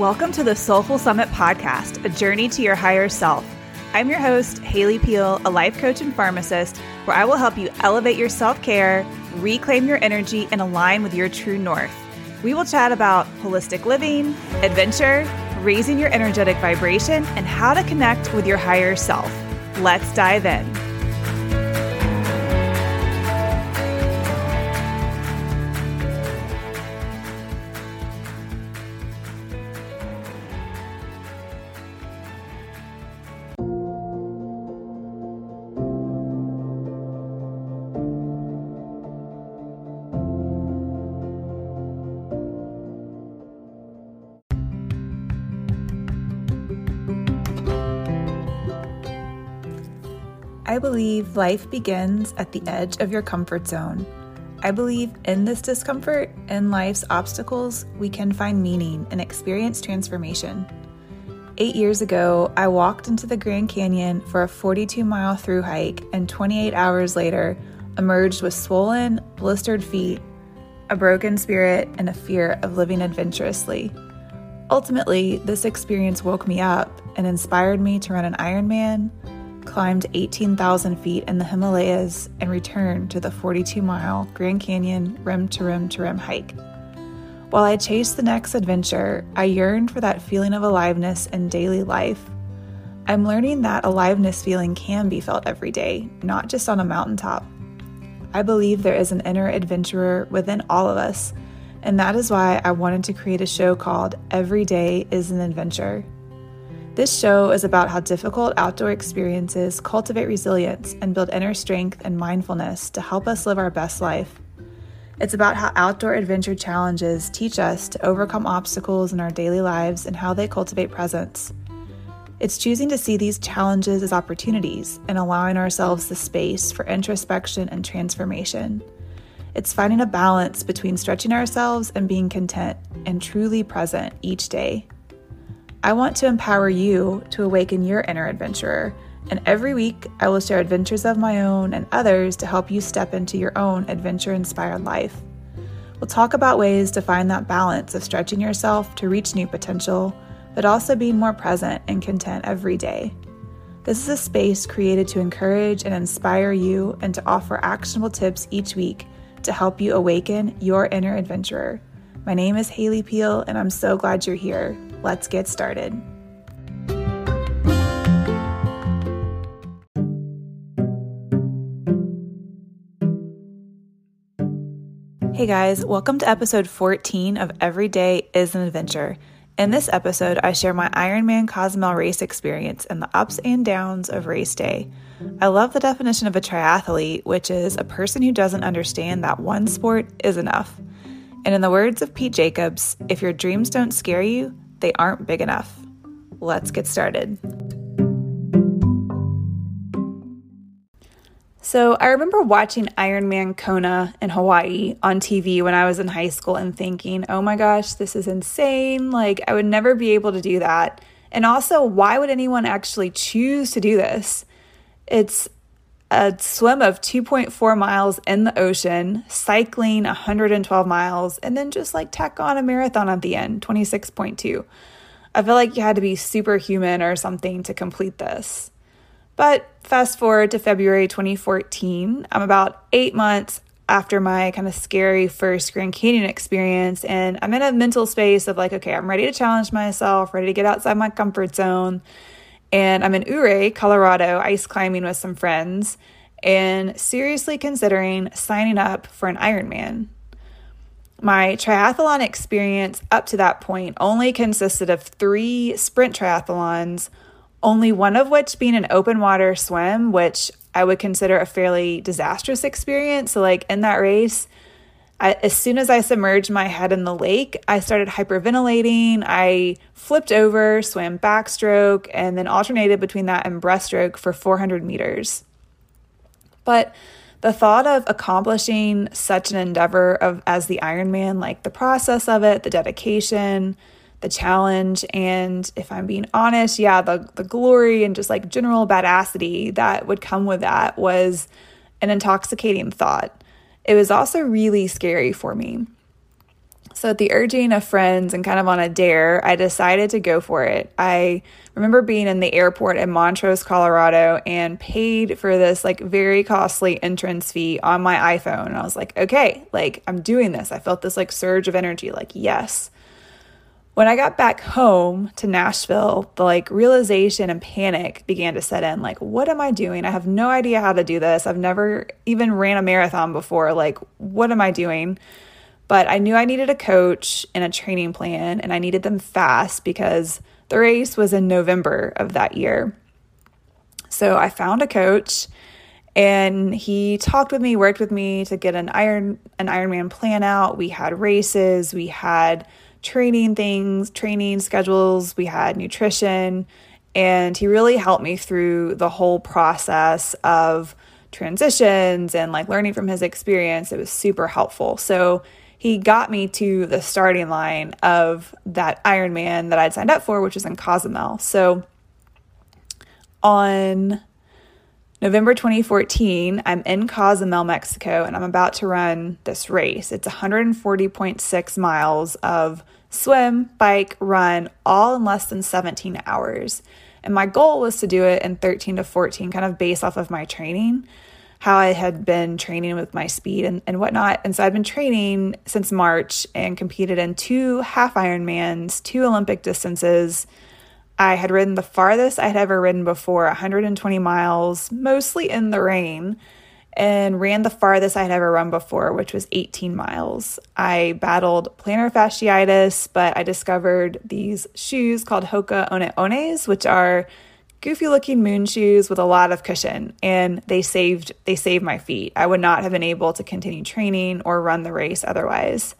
Welcome to the Soulful Summit podcast, a journey to your higher self. I'm your host, Haley Peel, a life coach and pharmacist, where I will help you elevate your self care, reclaim your energy, and align with your true north. We will chat about holistic living, adventure, raising your energetic vibration, and how to connect with your higher self. Let's dive in. I believe life begins at the edge of your comfort zone. I believe in this discomfort and life's obstacles, we can find meaning and experience transformation. Eight years ago, I walked into the Grand Canyon for a 42 mile through hike, and 28 hours later, emerged with swollen, blistered feet, a broken spirit, and a fear of living adventurously. Ultimately, this experience woke me up and inspired me to run an Ironman climbed 18,000 feet in the Himalayas, and returned to the 42 mile Grand Canyon rim to rim to rim hike. While I chased the next adventure, I yearned for that feeling of aliveness in daily life. I'm learning that aliveness feeling can be felt every day, not just on a mountaintop. I believe there is an inner adventurer within all of us, and that is why I wanted to create a show called Every Day is an Adventure. This show is about how difficult outdoor experiences cultivate resilience and build inner strength and mindfulness to help us live our best life. It's about how outdoor adventure challenges teach us to overcome obstacles in our daily lives and how they cultivate presence. It's choosing to see these challenges as opportunities and allowing ourselves the space for introspection and transformation. It's finding a balance between stretching ourselves and being content and truly present each day. I want to empower you to awaken your inner adventurer. And every week, I will share adventures of my own and others to help you step into your own adventure inspired life. We'll talk about ways to find that balance of stretching yourself to reach new potential, but also being more present and content every day. This is a space created to encourage and inspire you and to offer actionable tips each week to help you awaken your inner adventurer. My name is Haley Peel, and I'm so glad you're here. Let's get started. Hey guys, welcome to episode 14 of Every Day is an Adventure. In this episode, I share my Ironman Cozumel race experience and the ups and downs of race day. I love the definition of a triathlete, which is a person who doesn't understand that one sport is enough. And in the words of Pete Jacobs, if your dreams don't scare you, they aren't big enough. Let's get started. So, I remember watching Ironman Kona in Hawaii on TV when I was in high school and thinking, oh my gosh, this is insane. Like, I would never be able to do that. And also, why would anyone actually choose to do this? It's a swim of 2.4 miles in the ocean, cycling 112 miles, and then just like tack on a marathon at the end, 26.2. I feel like you had to be superhuman or something to complete this. But fast forward to February 2014, I'm about eight months after my kind of scary first Grand Canyon experience, and I'm in a mental space of like, okay, I'm ready to challenge myself, ready to get outside my comfort zone and I'm in Ouray, Colorado, ice climbing with some friends, and seriously considering signing up for an Ironman. My triathlon experience up to that point only consisted of three sprint triathlons, only one of which being an open water swim, which I would consider a fairly disastrous experience. So, like in that race, I, as soon as I submerged my head in the lake, I started hyperventilating. I flipped over, swam backstroke, and then alternated between that and breaststroke for 400 meters. But the thought of accomplishing such an endeavor of as the Ironman, like the process of it, the dedication, the challenge, and if I'm being honest, yeah, the the glory and just like general badassity that would come with that was an intoxicating thought. It was also really scary for me. So, at the urging of friends and kind of on a dare, I decided to go for it. I remember being in the airport in Montrose, Colorado, and paid for this like very costly entrance fee on my iPhone. And I was like, okay, like I'm doing this. I felt this like surge of energy, like, yes. When I got back home to Nashville, the like realization and panic began to set in. Like, what am I doing? I have no idea how to do this. I've never even ran a marathon before. Like, what am I doing? But I knew I needed a coach and a training plan, and I needed them fast because the race was in November of that year. So I found a coach and he talked with me, worked with me to get an iron an Ironman plan out. We had races, we had training things, training schedules, we had nutrition, and he really helped me through the whole process of transitions and like learning from his experience. It was super helpful. So he got me to the starting line of that Ironman that I'd signed up for, which was in Cozumel. So on November 2014, I'm in Cozumel, Mexico, and I'm about to run this race. It's 140.6 miles of swim, bike, run, all in less than 17 hours. And my goal was to do it in 13 to 14, kind of based off of my training how I had been training with my speed and, and whatnot. And so I'd been training since March and competed in two half Ironmans, two Olympic distances. I had ridden the farthest I had ever ridden before, 120 miles, mostly in the rain, and ran the farthest I had ever run before, which was 18 miles. I battled plantar fasciitis, but I discovered these shoes called Hoka One Ones, which are goofy looking moon shoes with a lot of cushion and they saved they saved my feet. I would not have been able to continue training or run the race otherwise.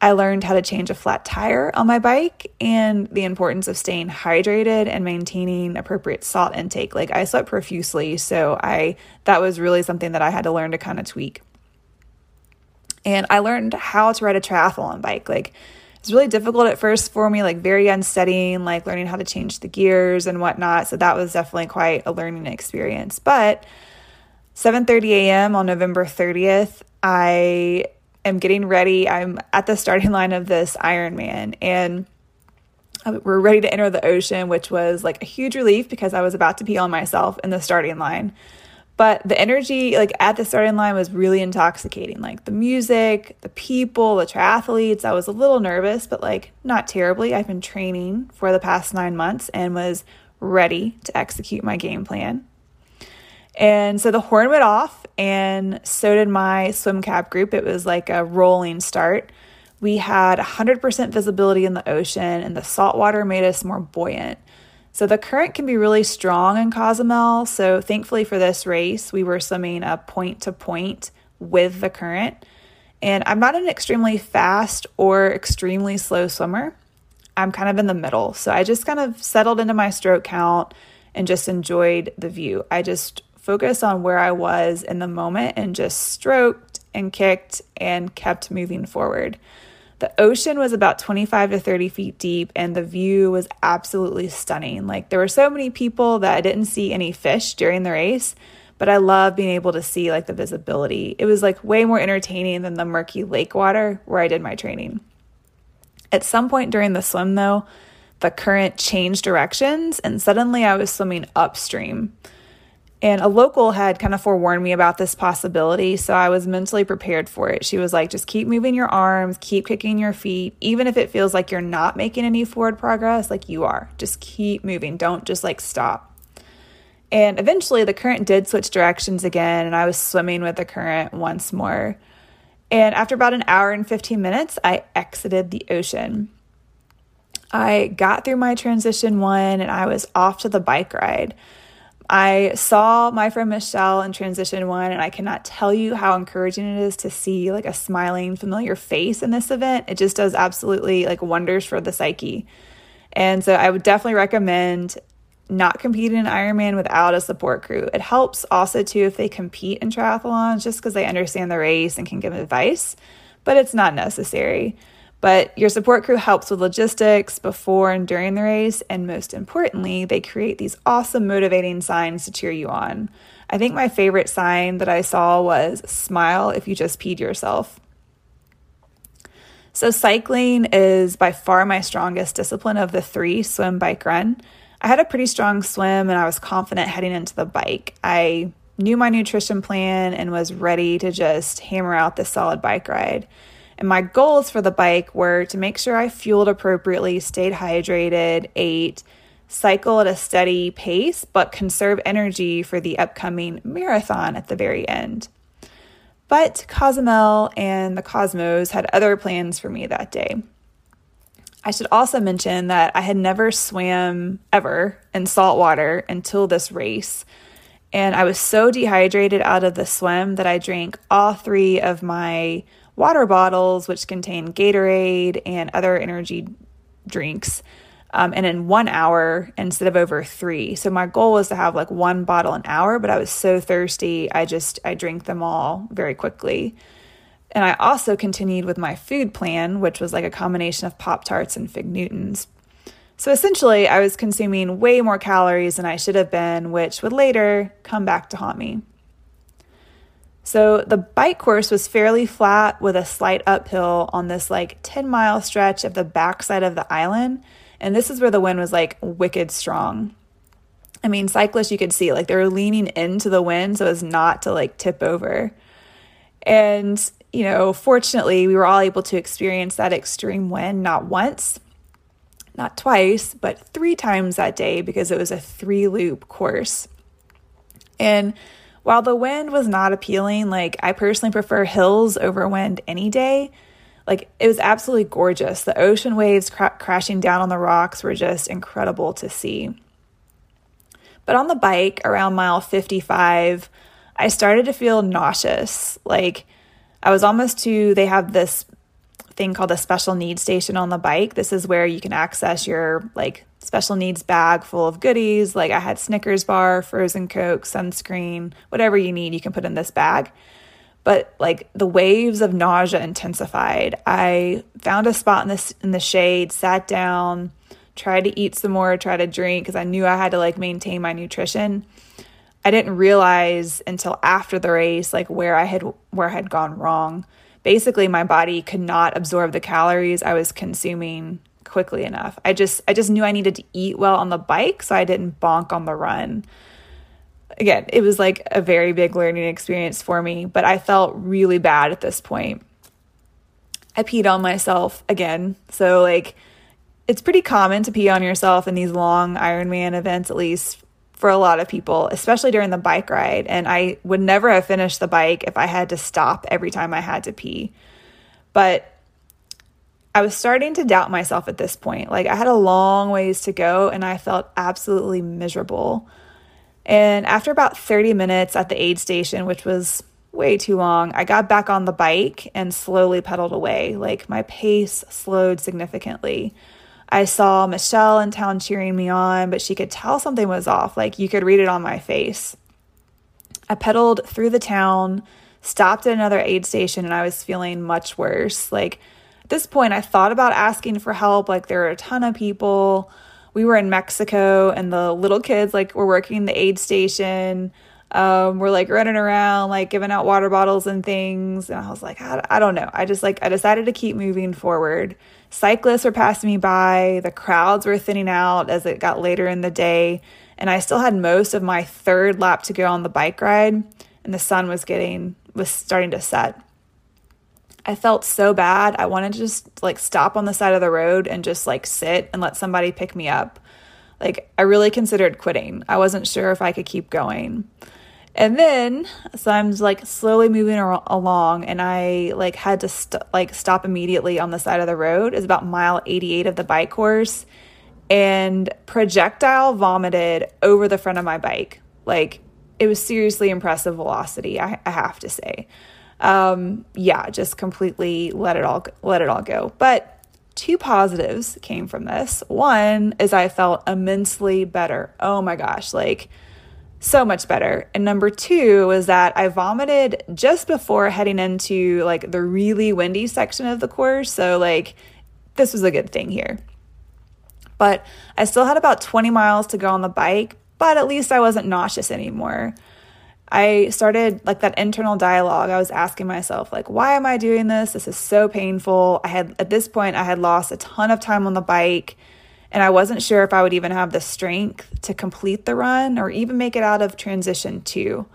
I learned how to change a flat tire on my bike and the importance of staying hydrated and maintaining appropriate salt intake. Like I sweat profusely, so I that was really something that I had to learn to kind of tweak. And I learned how to ride a triathlon bike. Like it's really difficult at first for me, like very unsteady, like learning how to change the gears and whatnot. So that was definitely quite a learning experience. But 7:30 a.m. on November 30th, I am getting ready. I'm at the starting line of this Ironman and uh, we're ready to enter the ocean, which was like a huge relief because I was about to pee on myself in the starting line. But the energy, like at the starting line, was really intoxicating. Like the music, the people, the triathletes. I was a little nervous, but like not terribly. I've been training for the past nine months and was ready to execute my game plan. And so the horn went off, and so did my swim cap group. It was like a rolling start. We had 100% visibility in the ocean, and the salt water made us more buoyant. So the current can be really strong in Cozumel. So thankfully for this race, we were swimming a point to point with the current. And I'm not an extremely fast or extremely slow swimmer. I'm kind of in the middle. So I just kind of settled into my stroke count and just enjoyed the view. I just focused on where I was in the moment and just stroked and kicked and kept moving forward. The ocean was about 25 to 30 feet deep, and the view was absolutely stunning. Like, there were so many people that I didn't see any fish during the race, but I love being able to see like the visibility. It was like way more entertaining than the murky lake water where I did my training. At some point during the swim, though, the current changed directions, and suddenly I was swimming upstream. And a local had kind of forewarned me about this possibility, so I was mentally prepared for it. She was like, just keep moving your arms, keep kicking your feet, even if it feels like you're not making any forward progress, like you are. Just keep moving, don't just like stop. And eventually the current did switch directions again, and I was swimming with the current once more. And after about an hour and 15 minutes, I exited the ocean. I got through my transition one and I was off to the bike ride. I saw my friend Michelle in transition one, and I cannot tell you how encouraging it is to see like a smiling, familiar face in this event. It just does absolutely like wonders for the psyche. And so I would definitely recommend not competing in Ironman without a support crew. It helps also too if they compete in triathlons just because they understand the race and can give advice, but it's not necessary. But your support crew helps with logistics before and during the race, and most importantly, they create these awesome motivating signs to cheer you on. I think my favorite sign that I saw was smile if you just peed yourself. So, cycling is by far my strongest discipline of the three swim, bike, run. I had a pretty strong swim and I was confident heading into the bike. I knew my nutrition plan and was ready to just hammer out this solid bike ride. And my goals for the bike were to make sure I fueled appropriately, stayed hydrated, ate, cycle at a steady pace, but conserve energy for the upcoming marathon at the very end. But Cozumel and the Cosmos had other plans for me that day. I should also mention that I had never swam ever in salt water until this race. And I was so dehydrated out of the swim that I drank all three of my water bottles, which contain Gatorade and other energy drinks, um, and in one hour instead of over three. So my goal was to have like one bottle an hour, but I was so thirsty, I just I drank them all very quickly. And I also continued with my food plan, which was like a combination of Pop Tarts and Fig Newtons. So essentially, I was consuming way more calories than I should have been, which would later come back to haunt me. So the bike course was fairly flat with a slight uphill on this like 10 mile stretch of the backside of the island. And this is where the wind was like wicked strong. I mean, cyclists you could see like they were leaning into the wind so as not to like tip over. And, you know, fortunately, we were all able to experience that extreme wind not once, not twice, but three times that day because it was a three loop course. And while the wind was not appealing, like I personally prefer hills over wind any day like it was absolutely gorgeous. The ocean waves cra- crashing down on the rocks were just incredible to see. But on the bike around mile 55, I started to feel nauseous. Like I was almost to, they have this thing called a special needs station on the bike. This is where you can access your like special needs bag full of goodies. Like I had Snickers bar, frozen Coke, sunscreen, whatever you need, you can put in this bag but like the waves of nausea intensified. I found a spot in this in the shade, sat down, tried to eat some more, tried to drink because I knew I had to like maintain my nutrition. I didn't realize until after the race like where I had where I had gone wrong. Basically, my body could not absorb the calories I was consuming quickly enough. I just I just knew I needed to eat well on the bike so I didn't bonk on the run again, it was like a very big learning experience for me, but I felt really bad at this point. I peed on myself again. So, like, it's pretty common to pee on yourself in these long Ironman events, at least for a lot of people, especially during the bike ride. And I would never have finished the bike if I had to stop every time I had to pee. But I was starting to doubt myself at this point. Like, I had a long ways to go, and I felt absolutely miserable. And after about 30 minutes at the aid station, which was way too long, I got back on the bike and slowly pedaled away. Like my pace slowed significantly. I saw Michelle in town cheering me on, but she could tell something was off. Like you could read it on my face. I pedaled through the town, stopped at another aid station, and I was feeling much worse. Like at this point, I thought about asking for help. Like there were a ton of people we were in Mexico and the little kids like were working the aid station. Um, we're like running around, like giving out water bottles and things. And I was like, I, I don't know. I just like, I decided to keep moving forward. Cyclists were passing me by. The crowds were thinning out as it got later in the day. And I still had most of my third lap to go on the bike ride. And the sun was getting, was starting to set. I felt so bad. I wanted to just like stop on the side of the road and just like sit and let somebody pick me up. Like I really considered quitting. I wasn't sure if I could keep going. And then so I'm like slowly moving ar- along and I like had to st- like stop immediately on the side of the road. It's about mile 88 of the bike course and projectile vomited over the front of my bike. Like it was seriously impressive velocity, I, I have to say um, yeah, just completely let it all let it all go. But two positives came from this. One is I felt immensely better. Oh my gosh, like so much better. And number two was that I vomited just before heading into like the really windy section of the course. So like this was a good thing here. But I still had about 20 miles to go on the bike, but at least I wasn't nauseous anymore. I started like that internal dialogue. I was asking myself, like, why am I doing this? This is so painful. I had, at this point, I had lost a ton of time on the bike and I wasn't sure if I would even have the strength to complete the run or even make it out of transition two.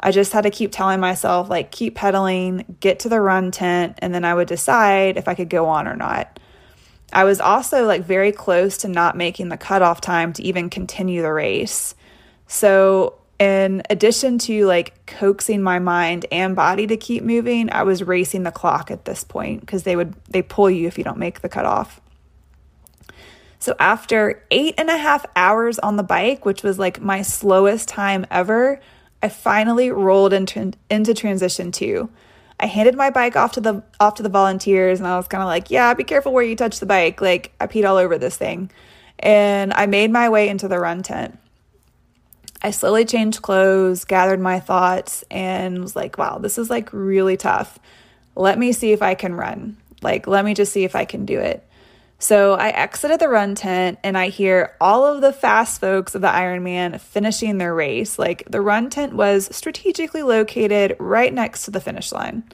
I just had to keep telling myself, like, keep pedaling, get to the run tent, and then I would decide if I could go on or not. I was also like very close to not making the cutoff time to even continue the race. So in addition to like coaxing my mind and body to keep moving, I was racing the clock at this point because they would they pull you if you don't make the cutoff. So after eight and a half hours on the bike, which was like my slowest time ever, I finally rolled into into transition two. I handed my bike off to the off to the volunteers and I was kind of like, "Yeah, be careful where you touch the bike." Like I peed all over this thing. And I made my way into the run tent. I slowly changed clothes, gathered my thoughts, and was like, wow, this is like really tough. Let me see if I can run. Like, let me just see if I can do it. So I exited the run tent and I hear all of the fast folks of the Ironman finishing their race. Like, the run tent was strategically located right next to the finish line.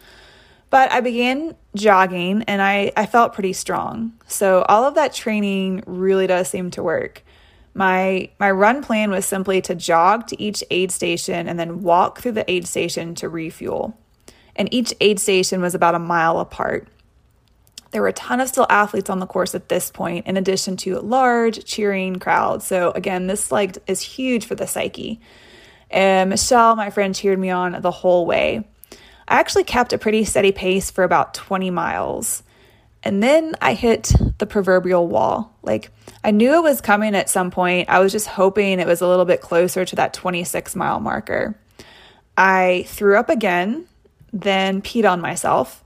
But I began jogging and I, I felt pretty strong. So all of that training really does seem to work. My my run plan was simply to jog to each aid station and then walk through the aid station to refuel. And each aid station was about a mile apart. There were a ton of still athletes on the course at this point, in addition to a large cheering crowd. So again, this like is huge for the psyche. And Michelle, my friend, cheered me on the whole way. I actually kept a pretty steady pace for about 20 miles. And then I hit the proverbial wall. Like I knew it was coming at some point. I was just hoping it was a little bit closer to that 26 mile marker. I threw up again, then peed on myself.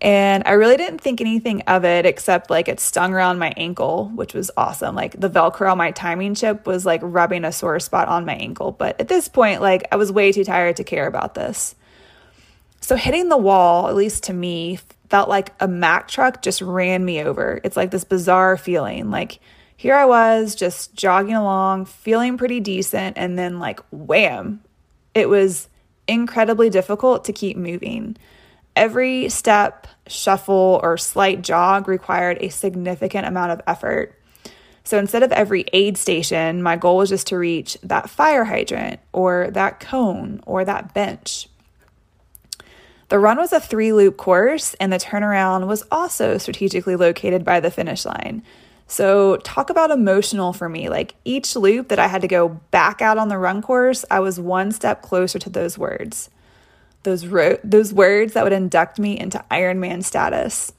And I really didn't think anything of it except like it stung around my ankle, which was awesome. Like the Velcro on my timing chip was like rubbing a sore spot on my ankle. But at this point, like I was way too tired to care about this. So hitting the wall, at least to me, felt like a Mack truck just ran me over. It's like this bizarre feeling. Like here I was just jogging along, feeling pretty decent, and then like wham, it was incredibly difficult to keep moving. Every step, shuffle, or slight jog required a significant amount of effort. So instead of every aid station, my goal was just to reach that fire hydrant or that cone or that bench. The run was a three loop course, and the turnaround was also strategically located by the finish line. So, talk about emotional for me. Like each loop that I had to go back out on the run course, I was one step closer to those words. Those, ro- those words that would induct me into Ironman status.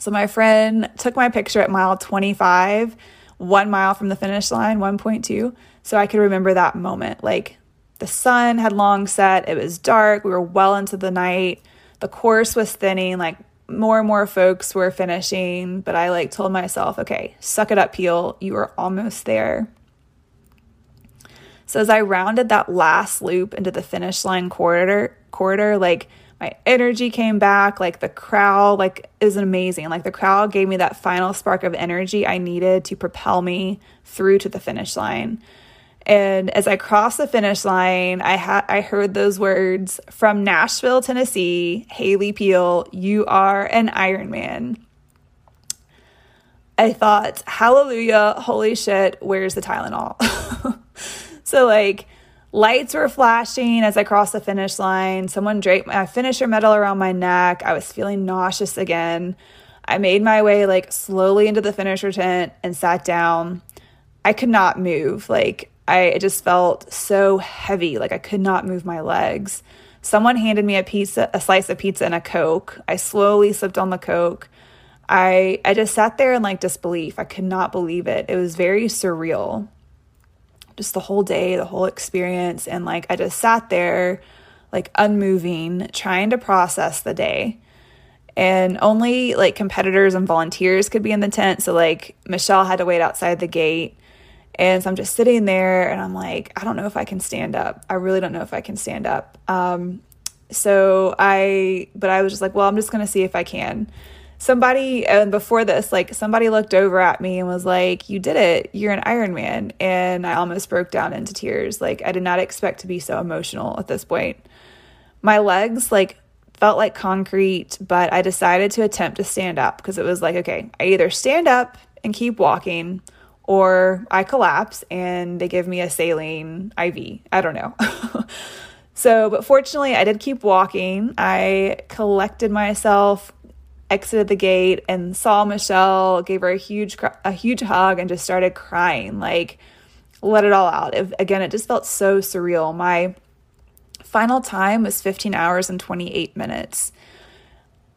So, my friend took my picture at mile 25, one mile from the finish line, 1.2, so I could remember that moment. Like the sun had long set, it was dark, we were well into the night, the course was thinning, like more and more folks were finishing, but I like told myself, okay, suck it up, Peel, you are almost there. So as I rounded that last loop into the finish line corridor, corridor, like my energy came back, like the crowd like is amazing. Like the crowd gave me that final spark of energy I needed to propel me through to the finish line. And as I crossed the finish line, I had I heard those words from Nashville, Tennessee, Haley Peel, you are an Iron Man. I thought, hallelujah, holy shit, where's the Tylenol? so like lights were flashing as I crossed the finish line. Someone draped my finisher medal around my neck. I was feeling nauseous again. I made my way like slowly into the finisher tent and sat down. I could not move. Like I just felt so heavy, like I could not move my legs. Someone handed me a pizza, a slice of pizza and a Coke. I slowly slipped on the Coke. I I just sat there in like disbelief. I could not believe it. It was very surreal. Just the whole day, the whole experience and like I just sat there like unmoving, trying to process the day. And only like competitors and volunteers could be in the tent. So like Michelle had to wait outside the gate and so I'm just sitting there and I'm like, I don't know if I can stand up. I really don't know if I can stand up. Um, so I, but I was just like, well, I'm just going to see if I can. somebody and before this like somebody looked over at me and was like you did it you're an Iron Man. and i almost broke down into tears like i did not expect to be so emotional at this point my legs like felt like concrete but i decided to attempt to stand up because it was like okay i either stand up and keep walking or i collapse and they give me a saline iv i don't know so but fortunately i did keep walking i collected myself exited the gate and saw Michelle, gave her a huge a huge hug and just started crying, like let it all out. Again, it just felt so surreal. My final time was 15 hours and 28 minutes.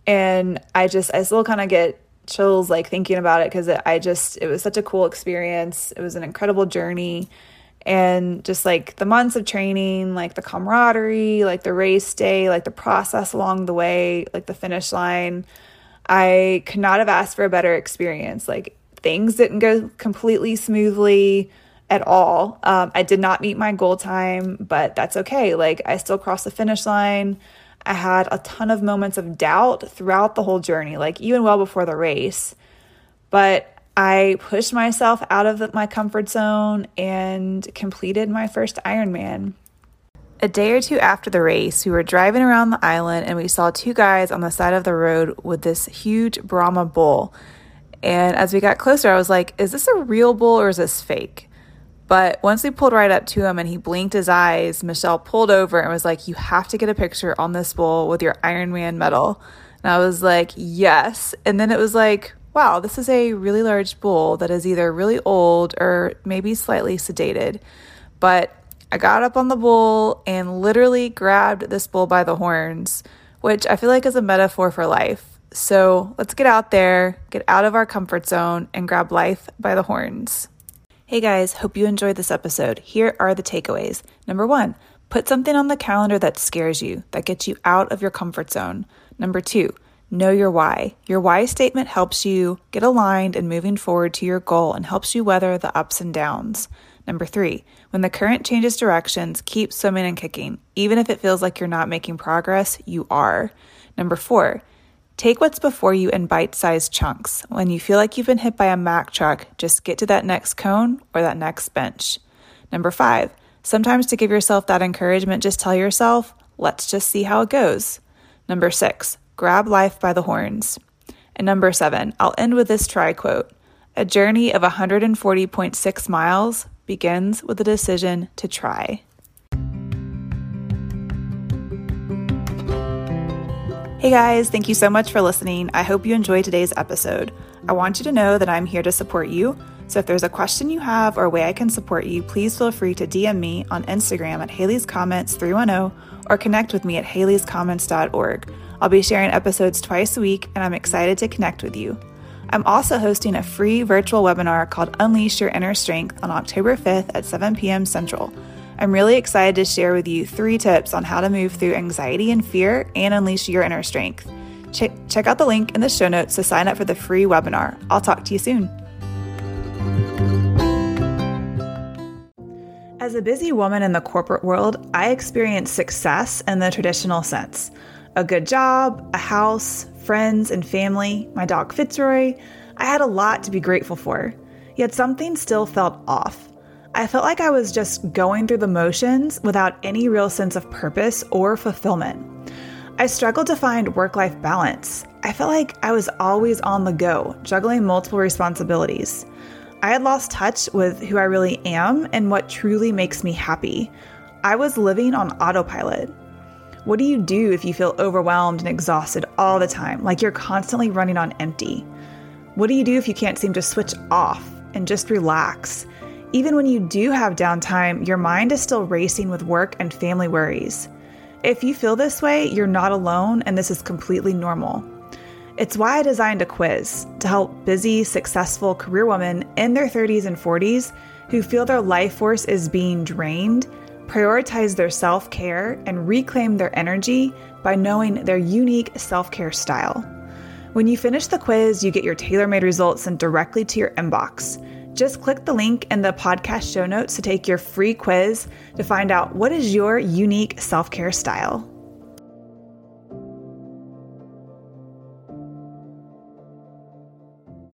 And I just I still kind of get chills like thinking about it cuz I just it was such a cool experience. It was an incredible journey and just like the months of training, like the camaraderie, like the race day, like the process along the way, like the finish line I could not have asked for a better experience. Like things didn't go completely smoothly at all. Um, I did not meet my goal time, but that's okay. Like I still crossed the finish line. I had a ton of moments of doubt throughout the whole journey, like even well before the race. But I pushed myself out of my comfort zone and completed my first Ironman. A day or two after the race, we were driving around the island and we saw two guys on the side of the road with this huge Brahma bull. And as we got closer, I was like, is this a real bull or is this fake? But once we pulled right up to him and he blinked his eyes, Michelle pulled over and was like, You have to get a picture on this bull with your Iron Man medal. And I was like, Yes. And then it was like, Wow, this is a really large bull that is either really old or maybe slightly sedated. But I got up on the bull and literally grabbed this bull by the horns, which I feel like is a metaphor for life. So let's get out there, get out of our comfort zone, and grab life by the horns. Hey guys, hope you enjoyed this episode. Here are the takeaways. Number one, put something on the calendar that scares you, that gets you out of your comfort zone. Number two, know your why. Your why statement helps you get aligned and moving forward to your goal and helps you weather the ups and downs. Number three, when the current changes directions, keep swimming and kicking. Even if it feels like you're not making progress, you are. Number four, take what's before you in bite sized chunks. When you feel like you've been hit by a Mack truck, just get to that next cone or that next bench. Number five, sometimes to give yourself that encouragement, just tell yourself, let's just see how it goes. Number six, grab life by the horns. And number seven, I'll end with this try quote A journey of 140.6 miles begins with a decision to try. Hey guys, thank you so much for listening. I hope you enjoyed today's episode. I want you to know that I'm here to support you. So if there's a question you have or a way I can support you, please feel free to DM me on Instagram at Haley's Comments 310 or connect with me at haleyscomments.org. I'll be sharing episodes twice a week and I'm excited to connect with you. I'm also hosting a free virtual webinar called Unleash Your Inner Strength on October 5th at 7 p.m. Central. I'm really excited to share with you three tips on how to move through anxiety and fear and unleash your inner strength. Check, out the link in the show notes to sign up for the free webinar. I'll talk to you soon. As a busy woman in the corporate world, I experience success in the traditional sense a good job, a house, friends, and family, my dog Fitzroy. I had a lot to be grateful for. Yet something still felt off. I felt like I was just going through the motions without any real sense of purpose or fulfillment. I struggled to find work life balance. I felt like I was always on the go, juggling multiple responsibilities. I had lost touch with who I really am and what truly makes me happy. I was living on autopilot. What do you do if you feel overwhelmed and exhausted all the time, like you're constantly running on empty? What do you do if you can't seem to switch off and just relax? Even when you do have downtime, your mind is still racing with work and family worries. If you feel this way, you're not alone and this is completely normal. It's why I designed a quiz to help busy, successful career women in their 30s and 40s who feel their life force is being drained prioritize their self care, and reclaim their energy by knowing their unique self care style. When you finish the quiz, you get your tailor made results sent directly to your inbox. Just click the link in the podcast show notes to take your free quiz to find out what is your unique self care style.